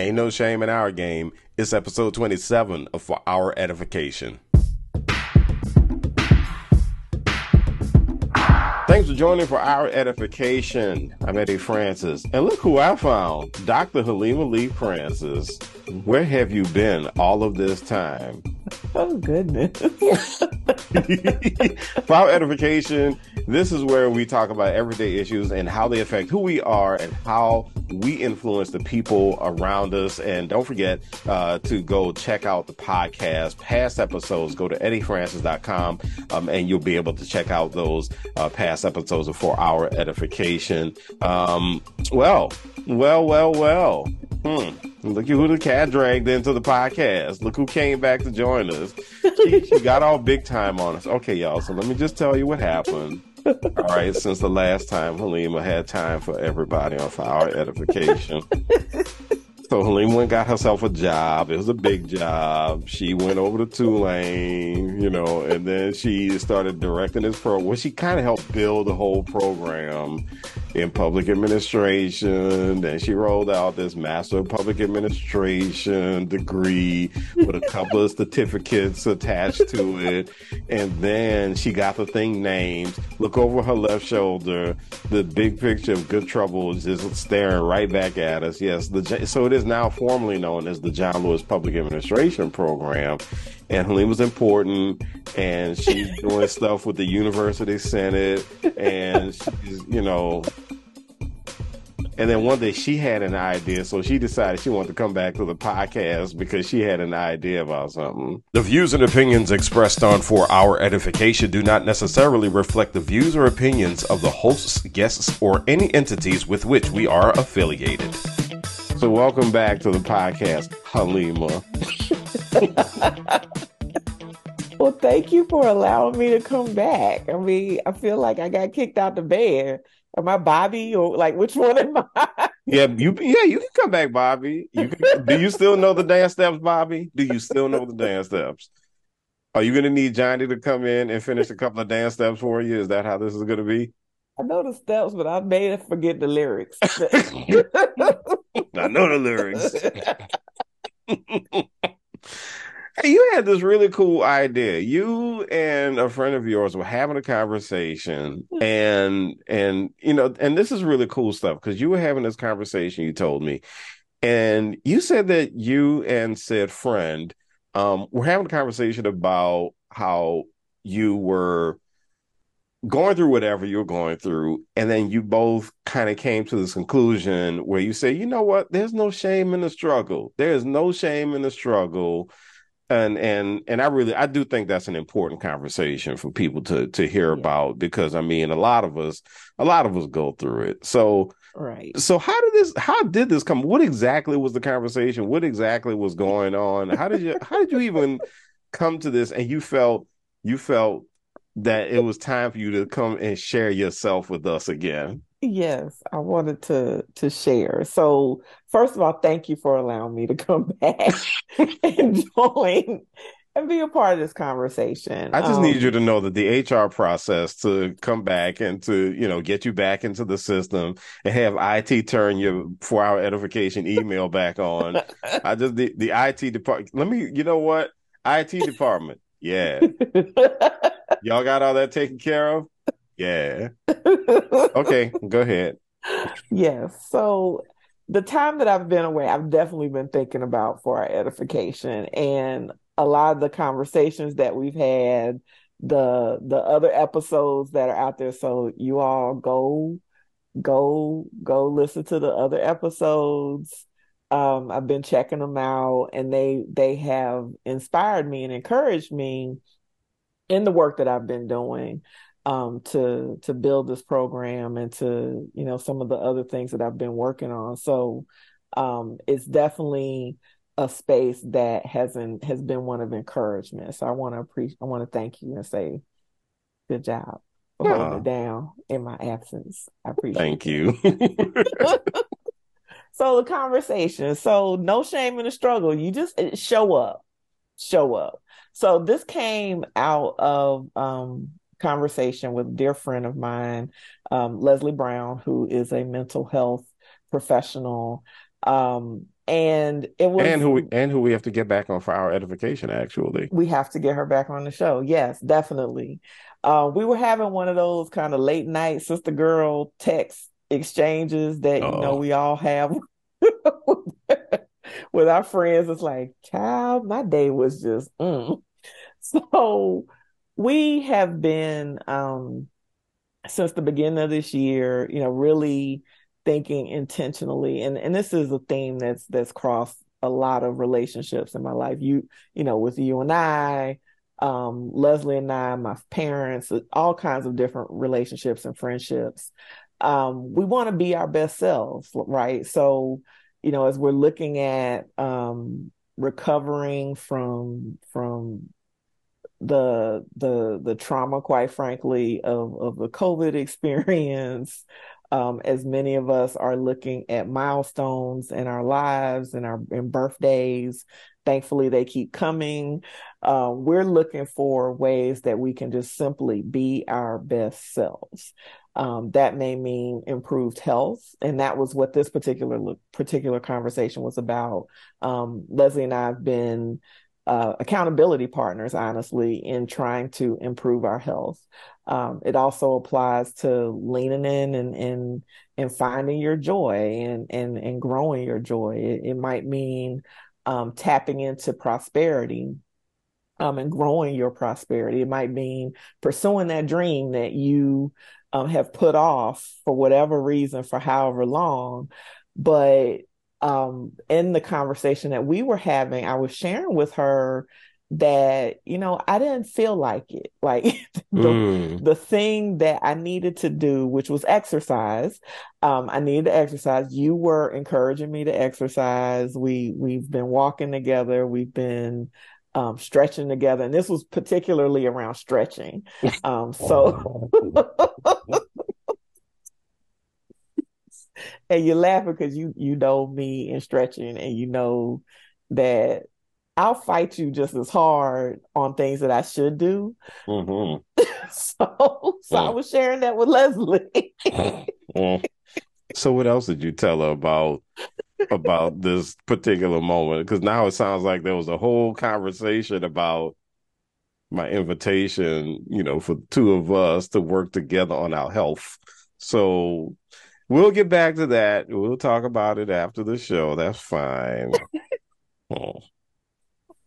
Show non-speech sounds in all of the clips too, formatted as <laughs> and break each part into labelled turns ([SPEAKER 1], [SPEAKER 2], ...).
[SPEAKER 1] Ain't no shame in our game. It's episode 27 of For Our Edification. Thanks for joining for our edification. I'm Eddie Francis. And look who I found Dr. Halima Lee Francis. Where have you been all of this time?
[SPEAKER 2] Oh, goodness. <laughs>
[SPEAKER 1] for our edification, this is where we talk about everyday issues and how they affect who we are and how we influence the people around us. And don't forget uh, to go check out the podcast, past episodes. Go to eddiefrancis.com um, and you'll be able to check out those uh, past episodes of For Our Edification. Um, well, well, well, well. Hmm. Look at who the cat dragged into the podcast. Look who came back to join us. She, she <laughs> got all big time on us. Okay, y'all. So let me just tell you what happened. All right, since the last time Halima had time for everybody on for our edification. So Halima went got herself a job. It was a big job. She went over to Tulane, you know, and then she started directing this program. Well, she kind of helped build the whole program in public administration. Then she rolled out this Master of Public Administration degree with a couple of certificates attached to it. And then she got the thing named. Look over her left shoulder. The big picture of Good Trouble is just staring right back at us. Yes, the so it is now formally known as the John Lewis Public Administration Program. And Helene was important, and she's doing <laughs> stuff with the University Senate, and she's, you know, and then one day she had an idea, so she decided she wanted to come back to the podcast because she had an idea about something. The views and opinions expressed on For Our Edification do not necessarily reflect the views or opinions of the hosts, guests, or any entities with which we are affiliated. So, welcome back to the podcast, Halima. <laughs>
[SPEAKER 2] well, thank you for allowing me to come back. I mean, I feel like I got kicked out the bed. Am I Bobby or like which one am I?
[SPEAKER 1] yeah, you yeah, you can come back, Bobby. You can, do you still know the dance steps, Bobby? Do you still know the dance steps? Are you gonna need Johnny to come in and finish a couple of dance steps for you? Is that how this is gonna be?
[SPEAKER 2] I know the steps, but I made it forget the lyrics. <laughs>
[SPEAKER 1] I know the lyrics. <laughs> hey, you had this really cool idea. You and a friend of yours were having a conversation, and and you know, and this is really cool stuff because you were having this conversation. You told me, and you said that you and said friend um, were having a conversation about how you were going through whatever you're going through and then you both kind of came to this conclusion where you say you know what there's no shame in the struggle there is no shame in the struggle and and and i really i do think that's an important conversation for people to to hear yeah. about because i mean a lot of us a lot of us go through it. So
[SPEAKER 2] right.
[SPEAKER 1] so how did this how did this come what exactly was the conversation? What exactly was going on? How did you how did you even come to this? And you felt you felt that it was time for you to come and share yourself with us again.
[SPEAKER 2] Yes, I wanted to to share. So, first of all, thank you for allowing me to <laughs> come back and <laughs> join and be a part of this conversation.
[SPEAKER 1] I just um, need you to know that the HR process to come back and to, you know, get you back into the system and have IT turn your for our edification email back on. I just the, the IT department. Let me, you know what? IT department. Yeah. <laughs> Y'all got all that taken care of? Yeah. okay, <laughs> go ahead.
[SPEAKER 2] Yes. So the time that I've been away, I've definitely been thinking about for our edification and a lot of the conversations that we've had, the the other episodes that are out there. So you all go go go listen to the other episodes. Um, I've been checking them out and they they have inspired me and encouraged me in the work that I've been doing um, to to build this program and to you know some of the other things that I've been working on. So um, it's definitely a space that hasn't has been one of encouragement. So I want to appreciate I want to thank you and say good job for yeah. holding it down in my absence. I appreciate.
[SPEAKER 1] Thank you. <laughs>
[SPEAKER 2] so the conversation. So no shame in the struggle. You just show up. Show up. So this came out of um, conversation with a dear friend of mine, um, Leslie Brown, who is a mental health professional. Um, and it was
[SPEAKER 1] and who we, and who we have to get back on for our edification actually
[SPEAKER 2] we have to get her back on the show yes definitely uh, we were having one of those kind of late night sister girl text exchanges that Uh-oh. you know we all have <laughs> with our friends it's like child my day was just mm. <laughs> so we have been um since the beginning of this year you know really thinking intentionally and and this is a theme that's that's crossed a lot of relationships in my life. You you know with you and i um, leslie and i my parents all kinds of different relationships and friendships. Um, we want to be our best selves right? So you know as we're looking at um, recovering from from the the the trauma quite frankly of of the covid <laughs> experience um, as many of us are looking at milestones in our lives and our birthdays. Thankfully, they keep coming. Uh, we're looking for ways that we can just simply be our best selves. Um, that may mean improved health, and that was what this particular particular conversation was about. Um, Leslie and I have been uh, accountability partners, honestly, in trying to improve our health. Um, it also applies to leaning in and and and finding your joy and and and growing your joy. It, it might mean um, tapping into prosperity um, and growing your prosperity. It might mean pursuing that dream that you um, have put off for whatever reason for however long, but um, in the conversation that we were having, I was sharing with her that you know I didn't feel like it. <laughs> Like the, mm. the thing that I needed to do which was exercise um I needed to exercise. You were encouraging me to exercise. We we've been walking together. We've been um stretching together. And this was particularly around stretching. <laughs> Um so <laughs> and you're laughing because you you know me in stretching and you know that I'll fight you just as hard on things that I should do. Mm-hmm. <laughs> so so mm. I was sharing that with Leslie.
[SPEAKER 1] mm. <laughs> So what else did you tell her about about this particular moment? Because now it sounds like there was a whole conversation about my invitation, you know, for two of us to work together on our health. So We'll get back to that. We'll talk about it after the show. That's fine.
[SPEAKER 2] oh. <laughs>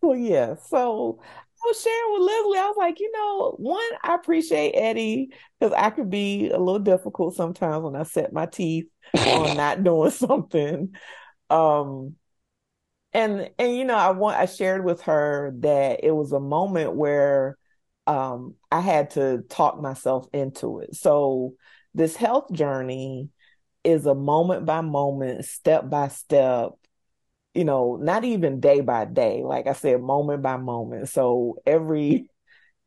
[SPEAKER 2] Well, yeah. So I was sharing with Leslie. I was like, you know, one, I appreciate Eddie because I could be a little difficult sometimes when I set my teeth on <laughs> not doing <laughs> something. Um, and and you know, I want I shared with her that it was a moment where um I had to talk myself into it. So this health journey is a moment by moment, step by step, you know, not even day by day, like I said, moment by moment. So every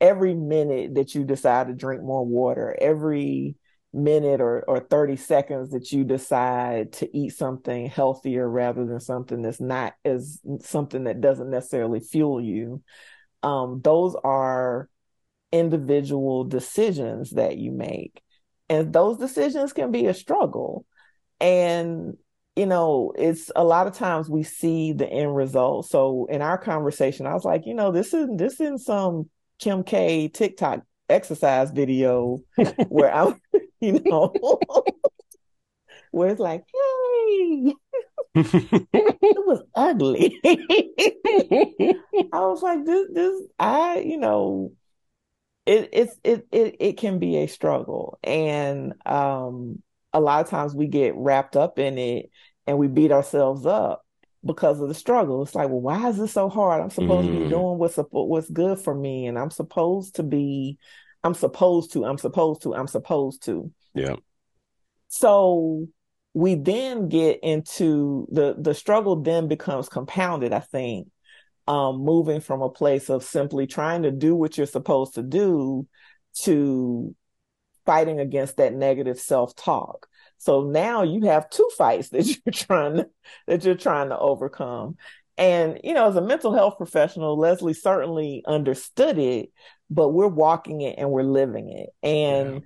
[SPEAKER 2] every minute that you decide to drink more water, every minute or, or 30 seconds that you decide to eat something healthier rather than something that's not as something that doesn't necessarily fuel you. Um, those are individual decisions that you make. And those decisions can be a struggle. And you know, it's a lot of times we see the end result. So in our conversation, I was like, you know, this is this isn't some Kim K TikTok exercise video <laughs> where I'm, <laughs> you know, where it's like, hey, it was ugly. <laughs> I was like, this, this, I, you know, it, it's, it, it, it can be a struggle. And, um, a lot of times we get wrapped up in it and we beat ourselves up because of the struggle. It's like, well, why is this so hard? I'm supposed mm. to be mm. doing what's what's good for me, and I'm supposed to be, I'm supposed to, I'm supposed to, I'm supposed to.
[SPEAKER 1] Yeah.
[SPEAKER 2] So we then get into the the struggle. Then becomes compounded. I think, um, moving from a place of simply trying to do what you're supposed to do to fighting against that negative self-talk. So now you have two fights <laughs> that you're trying to, that you're trying to overcome. And you know, as a mental health professional, Leslie certainly understood it, but we're walking it and we're living it. And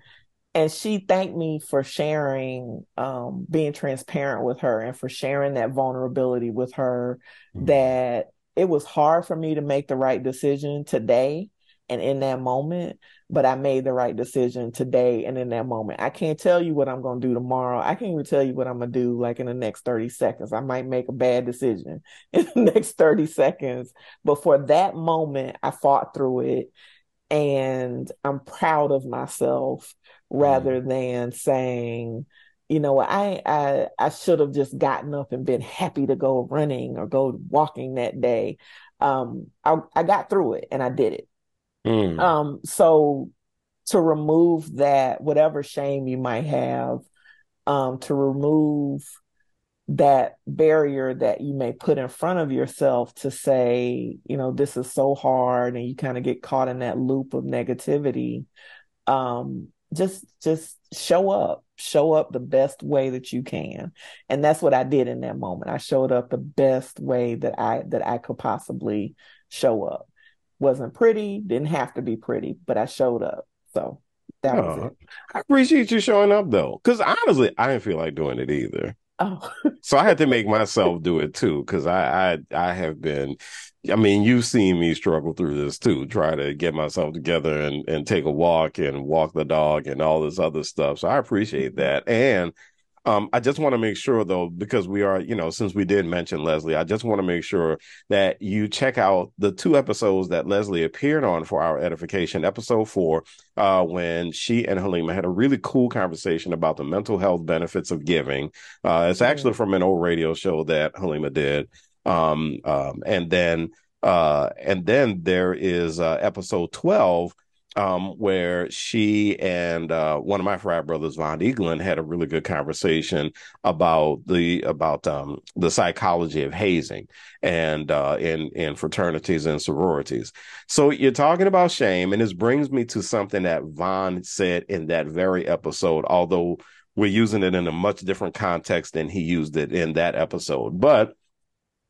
[SPEAKER 2] and she thanked me for sharing um, being transparent with her and for sharing that vulnerability with her mm-hmm. that it was hard for me to make the right decision today and in that moment but i made the right decision today and in that moment. I can't tell you what i'm going to do tomorrow. I can't even tell you what i'm going to do like in the next 30 seconds. I might make a bad decision <laughs> in the next 30 seconds but for that moment i fought through it and i'm proud of myself rather mm. than saying, you know, I I I should have just gotten up and been happy to go running or go walking that day. Um, I I got through it and I did it. Mm. Um, so to remove that, whatever shame you might have, um, to remove that barrier that you may put in front of yourself to say, you know, this is so hard, and you kind of get caught in that loop of negativity. Um, just just show up show up the best way that you can. And that's what i did in that moment. I showed up the best way that i that i could possibly show up. Wasn't pretty didn't have to be pretty but i showed up. So that oh, was it.
[SPEAKER 1] I appreciate you showing up though because honestly i didn't feel like doing it either oh <laughs> so i had to make myself do it too because I, I i have been I mean, you've seen me struggle through this too, try to get myself together and, and take a walk and walk the dog and all this other stuff. So I appreciate mm-hmm. that. And um, I just want to make sure though, because we are, you know, since we did mention Leslie, I just want to make sure that you check out the two episodes that Leslie appeared on for our edification. Episode four, uh, when she and Halima had a really cool conversation about the mental health benefits of giving. Uh, it's actually from an old radio show that Halima did. Um, um, and then uh, and then there is uh, episode 12 um, where she and uh, one of my frat brothers, Von Eaglin, had a really good conversation about the about um, the psychology of hazing and uh, in in fraternities and sororities. So you're talking about shame, and this brings me to something that Von said in that very episode, although we're using it in a much different context than he used it in that episode, but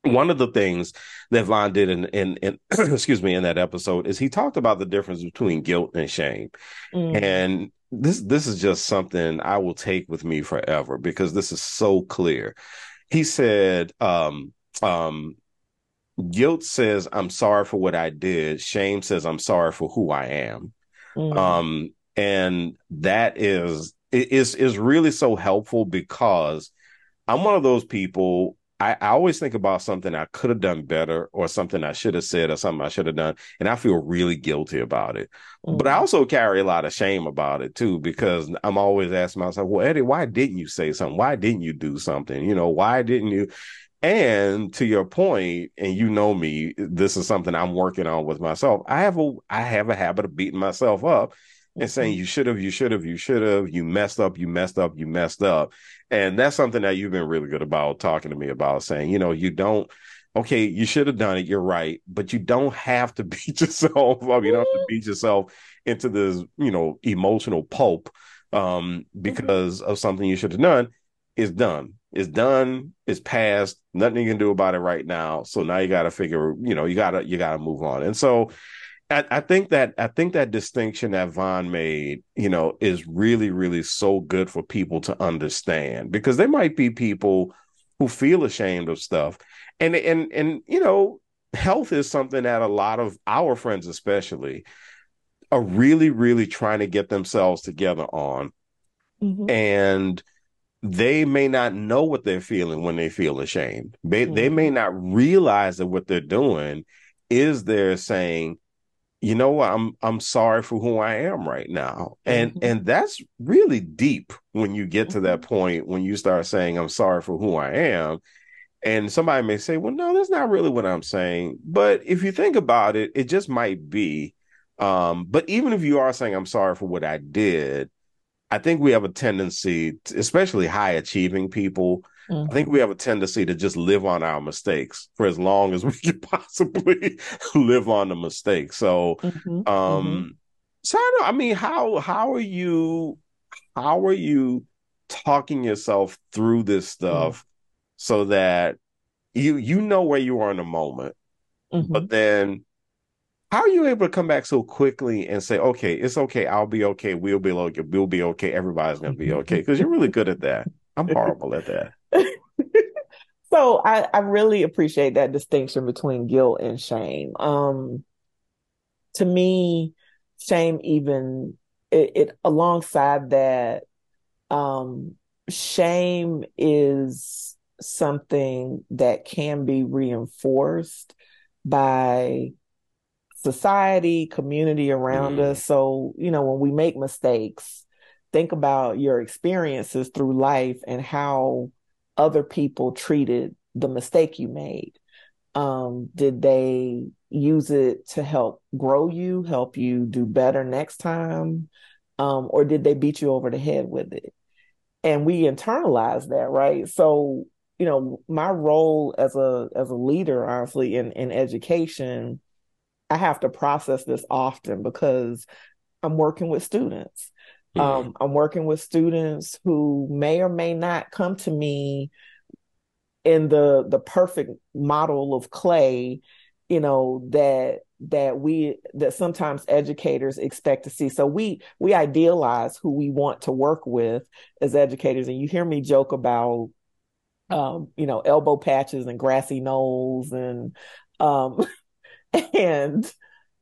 [SPEAKER 1] one of the things that Von did in, in, in <clears throat> excuse me in that episode is he talked about the difference between guilt and shame, mm. and this this is just something I will take with me forever because this is so clear. He said, um, um, "Guilt says I'm sorry for what I did. Shame says I'm sorry for who I am." Mm. Um, and that is is is really so helpful because I'm one of those people I, I always think about something I could have done better or something I should have said or something I should have done. And I feel really guilty about it. Mm-hmm. But I mm-hmm. also carry a lot of shame about it too, because I'm always asking myself, well, Eddie, why didn't you say something? Why didn't you do something? You know, why didn't you? And to your point, and you know me, this is something I'm working on with myself. I have a I have a habit of beating myself up and saying mm-hmm. you should have, you should have, you should have, you messed up, you messed up, you messed up. And that's something that you've been really good about talking to me about saying, you know, you don't, okay, you should have done it. You're right. But you don't have to <laughs> beat yourself up. You don't have to beat yourself into this, you know, emotional pulp um, because of something you should have done. Is done. It's done. It's past. Nothing you can do about it right now. So now you got to figure, you know, you gotta, you gotta move on. And so I, I, think that I think that distinction that Von made, you know, is really, really so good for people to understand because there might be people who feel ashamed of stuff, and and and you know, health is something that a lot of our friends, especially, are really, really trying to get themselves together on, mm-hmm. and they may not know what they're feeling when they feel ashamed. They mm-hmm. they may not realize that what they're doing is they're saying you know what i'm i'm sorry for who i am right now and mm-hmm. and that's really deep when you get to that mm-hmm. point when you start saying i'm sorry for who i am and somebody may say well no that's not really what i'm saying but if you think about it it just might be um, but even if you are saying i'm sorry for what i did i think we have a tendency to, especially high achieving people Mm-hmm. I think we have a tendency to just live on our mistakes for as long as we <laughs> can possibly <laughs> live on the mistake. So, mm-hmm. um, mm-hmm. so I, I mean, how how are you? How are you talking yourself through this stuff mm-hmm. so that you you know where you are in the moment, but mm-hmm. then How are you able to come back so quickly and say, "Okay, it's okay. I'll be okay. We'll be okay. We'll be okay. Everybody's gonna be okay"? Because you're really good at that. I'm <laughs> horrible at that. <laughs>
[SPEAKER 2] so I, I really appreciate that distinction between guilt and shame. Um, to me, shame even it, it alongside that, um, shame is something that can be reinforced by society, community around mm. us. So, you know, when we make mistakes, think about your experiences through life and how other people treated the mistake you made. Um, did they use it to help grow you, help you do better next time? Um, or did they beat you over the head with it? And we internalize that, right? So, you know, my role as a as a leader, honestly, in, in education, I have to process this often because I'm working with students. Um, I'm working with students who may or may not come to me in the the perfect model of clay, you know, that that we that sometimes educators expect to see. So we we idealize who we want to work with as educators. And you hear me joke about um, you know, elbow patches and grassy knolls and um <laughs> and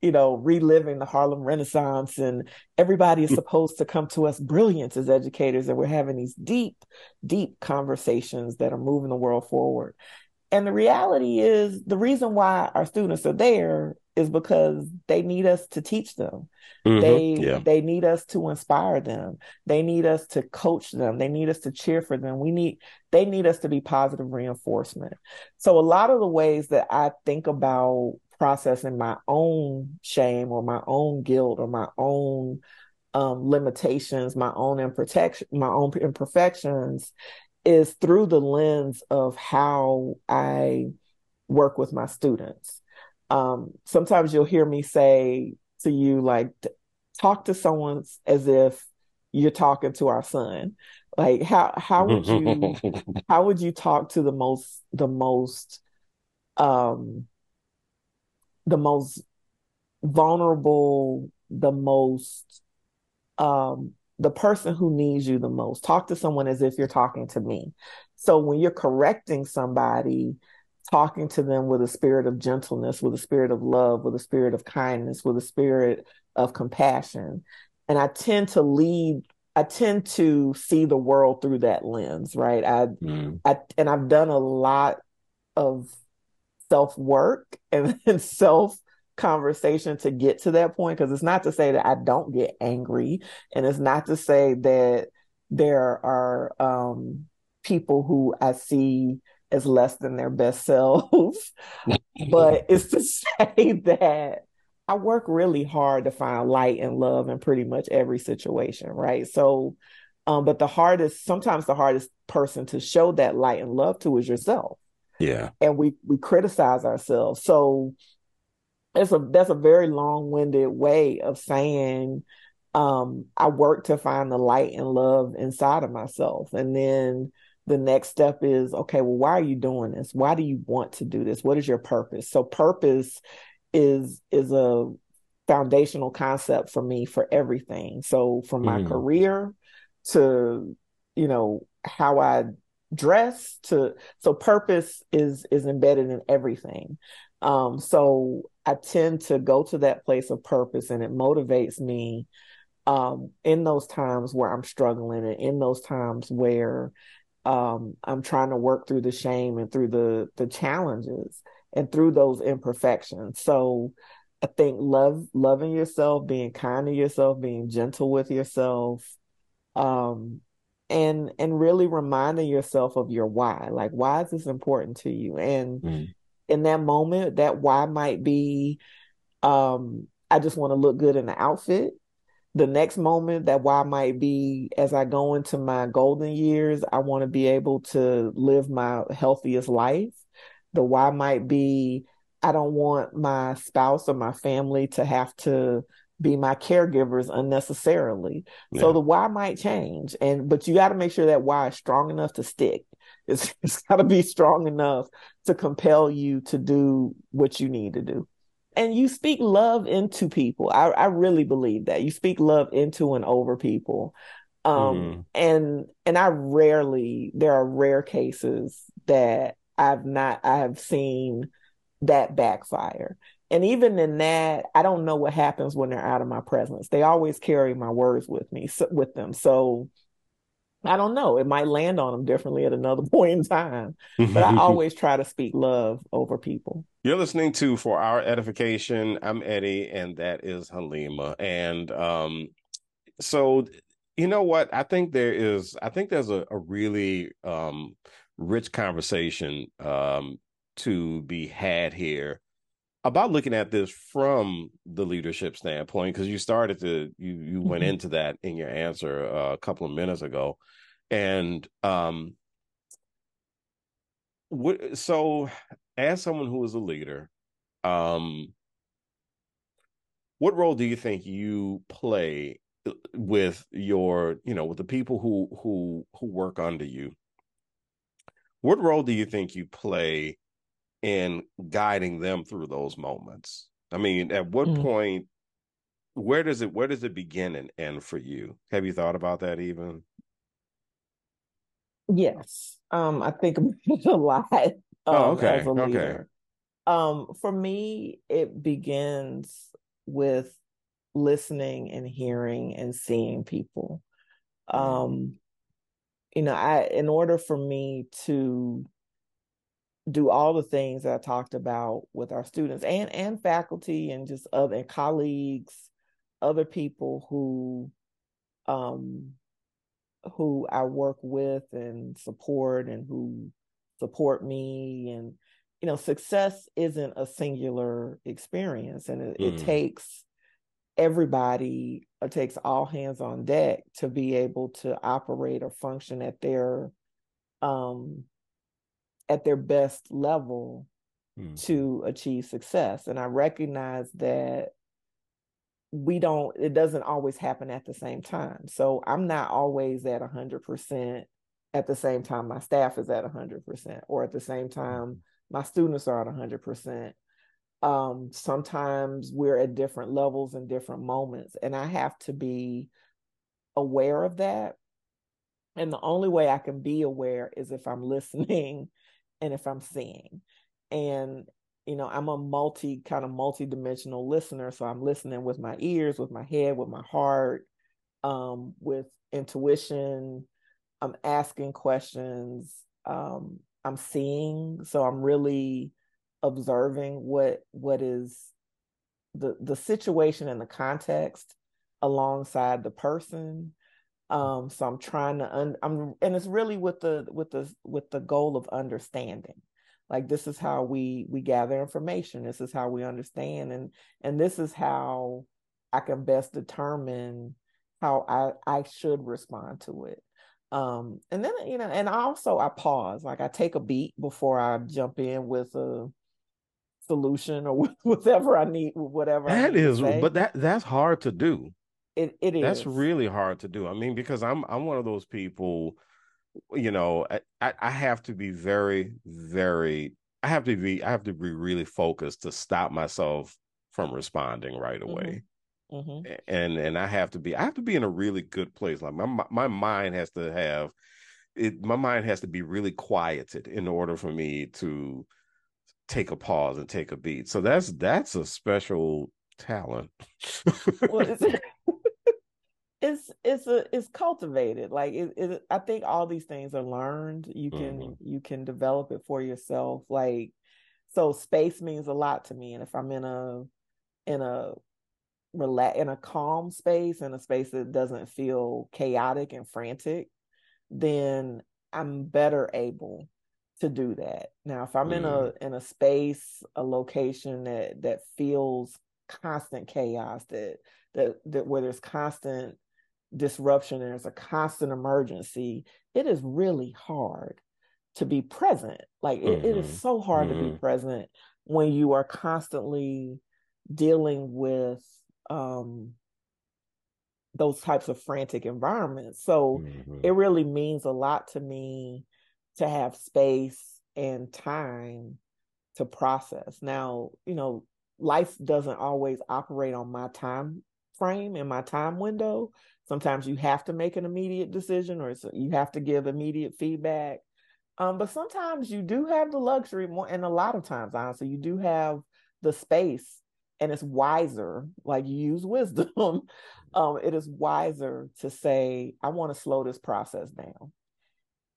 [SPEAKER 2] you know, reliving the Harlem Renaissance, and everybody is mm. supposed to come to us brilliant as educators, and we're having these deep, deep conversations that are moving the world forward. And the reality is, the reason why our students are there is because they need us to teach them. Mm-hmm. They yeah. they need us to inspire them. They need us to coach them. They need us to cheer for them. We need they need us to be positive reinforcement. So a lot of the ways that I think about processing my own shame or my own guilt or my own um, limitations, my own imperfection, my own imperfections, is through the lens of how I work with my students. Um, sometimes you'll hear me say to you, like, talk to someone as if you're talking to our son. Like, how how would you <laughs> how would you talk to the most the most um the most vulnerable, the most um the person who needs you the most. Talk to someone as if you're talking to me. So when you're correcting somebody, talking to them with a spirit of gentleness, with a spirit of love, with a spirit of kindness, with a spirit of compassion. And I tend to lead I tend to see the world through that lens, right? I, mm. I and I've done a lot of self work and, <laughs> and self conversation to get to that point because it's not to say that I don't get angry and it's not to say that there are um, people who I see as less than their best selves <laughs> but it's to say that I work really hard to find light and love in pretty much every situation right? So um, but the hardest sometimes the hardest person to show that light and love to is yourself
[SPEAKER 1] yeah.
[SPEAKER 2] And we we criticize ourselves. So it's a that's a very long-winded way of saying um I work to find the light and love inside of myself. And then the next step is okay, well, why are you doing this? Why do you want to do this? What is your purpose? So purpose is is a foundational concept for me for everything. So from my mm. career to you know how I dress to so purpose is is embedded in everything. Um so i tend to go to that place of purpose and it motivates me um in those times where i'm struggling and in those times where um i'm trying to work through the shame and through the the challenges and through those imperfections. So i think love loving yourself being kind to yourself being gentle with yourself um and and really reminding yourself of your why like why is this important to you? And mm. in that moment that why might be um i just want to look good in the outfit. The next moment that why might be as i go into my golden years i want to be able to live my healthiest life. The why might be i don't want my spouse or my family to have to be my caregivers unnecessarily. Yeah. So the why might change. And but you got to make sure that why is strong enough to stick. It's, <laughs> it's got to be strong enough to compel you to do what you need to do. and you speak love into people. I, I really believe that you speak love into and over people. Um, mm. and and I rarely there are rare cases that I've not I have seen that backfire. And even in that, I don't know what happens when they're out of my presence. They always carry my words with me, so, with them. So I don't know. It might land on them differently at another <laughs> point in time. But I <laughs> always try to speak love over people.
[SPEAKER 1] You're listening to For Our Edification. I'm Eddie, and that is Halima. And um, so, you know what? I think there is, I think there's a, a really um, rich conversation um, to be had here about looking at this from the leadership standpoint because you started to you you went mm-hmm. into that in your answer uh, a couple of minutes ago and um what so as someone who is a leader um what role do you think you play uh, with your you know with the people who who who work under you what role do you think you play in guiding them through those moments? I mean, at what mm. point where does it where does it begin and end for you? Have you thought about that even?
[SPEAKER 2] Yes. Um, I think <laughs> a lot um, oh, okay. Okay. Um, for me, it begins with listening and hearing and seeing people. Mm. Um, you know, I in order for me to do all the things that I talked about with our students and and faculty and just other colleagues, other people who um who I work with and support and who support me and you know success isn't a singular experience and it, mm. it takes everybody it takes all hands on deck to be able to operate or function at their um at their best level mm. to achieve success. And I recognize that we don't, it doesn't always happen at the same time. So I'm not always at 100% at the same time my staff is at 100%, or at the same time hmm. my students are at 100%. Um, sometimes we're at different levels and different moments, and I have to be aware of that. And the only way I can be aware is if I'm <laughs> listening and if I'm seeing. And, you know, I'm a multi kind of multi-dimensional listener. So I'm listening with my ears, with my head, with my heart, um, with intuition. I'm asking questions. Um, I'm seeing. So I'm really observing what what is the the situation and the context alongside the person um so i'm trying to un- i'm and it's really with the with the with the goal of understanding. Like this is how we we gather information. This is how we understand and and this is how i can best determine how i i should respond to it. Um and then you know and also i pause. Like i take a beat before i jump in with a solution or <laughs> whatever i need whatever
[SPEAKER 1] that is but that that's hard to do
[SPEAKER 2] it, it is.
[SPEAKER 1] That's really hard to do. I mean, because I'm I'm one of those people, you know, I, I have to be very, very I have to be I have to be really focused to stop myself from responding right away. Mm-hmm. Mm-hmm. And and I have to be I have to be in a really good place. Like my my mind has to have it my mind has to be really quieted in order for me to take a pause and take a beat. So that's that's a special talent. well, <laughs>
[SPEAKER 2] it's it's a it's cultivated like it, it, i think all these things are learned you can mm-hmm. you can develop it for yourself like so space means a lot to me and if i'm in a in a relax in a calm space in a space that doesn't feel chaotic and frantic then i'm better able to do that now if i'm mm. in a mm-hmm. in a space a location that that feels constant chaos that that that where there's constant disruption and there's a constant emergency, it is really hard to be present. Like mm-hmm. it, it is mm-hmm. so hard mm-hmm. to be mm-hmm. present when you are constantly dealing with um those types of frantic environments. So mm-hmm. it really means a lot to me to have space and time to process. Now, you know, life doesn't always operate on my time frame and my time window. Sometimes you have to make an immediate decision or you have to give immediate feedback. Um, but sometimes you do have the luxury, more, and a lot of times, honestly, you do have the space, and it's wiser. Like you use wisdom, <laughs> um, it is wiser to say, "I want to slow this process down."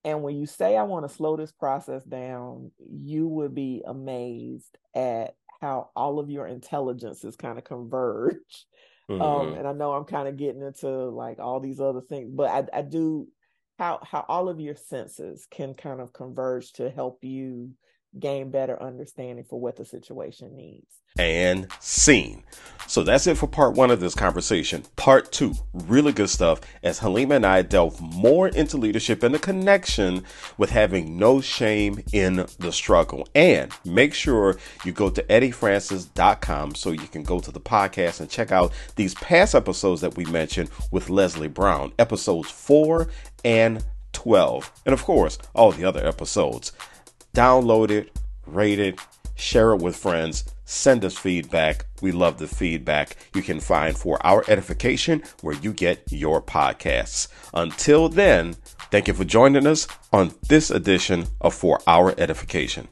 [SPEAKER 2] And when you say, "I want to slow this process down," you would be amazed at how all of your intelligences kind of converge. <laughs> Mm-hmm. Um, and I know I'm kind of getting into like all these other things, but I, I do how how all of your senses can kind of converge to help you gain better understanding for what the situation needs.
[SPEAKER 1] And scene. So that's it for part one of this conversation. Part two, really good stuff as Halima and I delve more into leadership and the connection with having no shame in the struggle. And make sure you go to eddiefrancis.com so you can go to the podcast and check out these past episodes that we mentioned with Leslie Brown, episodes four and 12. And of course, all the other episodes. Download it, rate it, share it with friends, send us feedback. We love the feedback you can find for our edification where you get your podcasts. Until then, thank you for joining us on this edition of For Our Edification.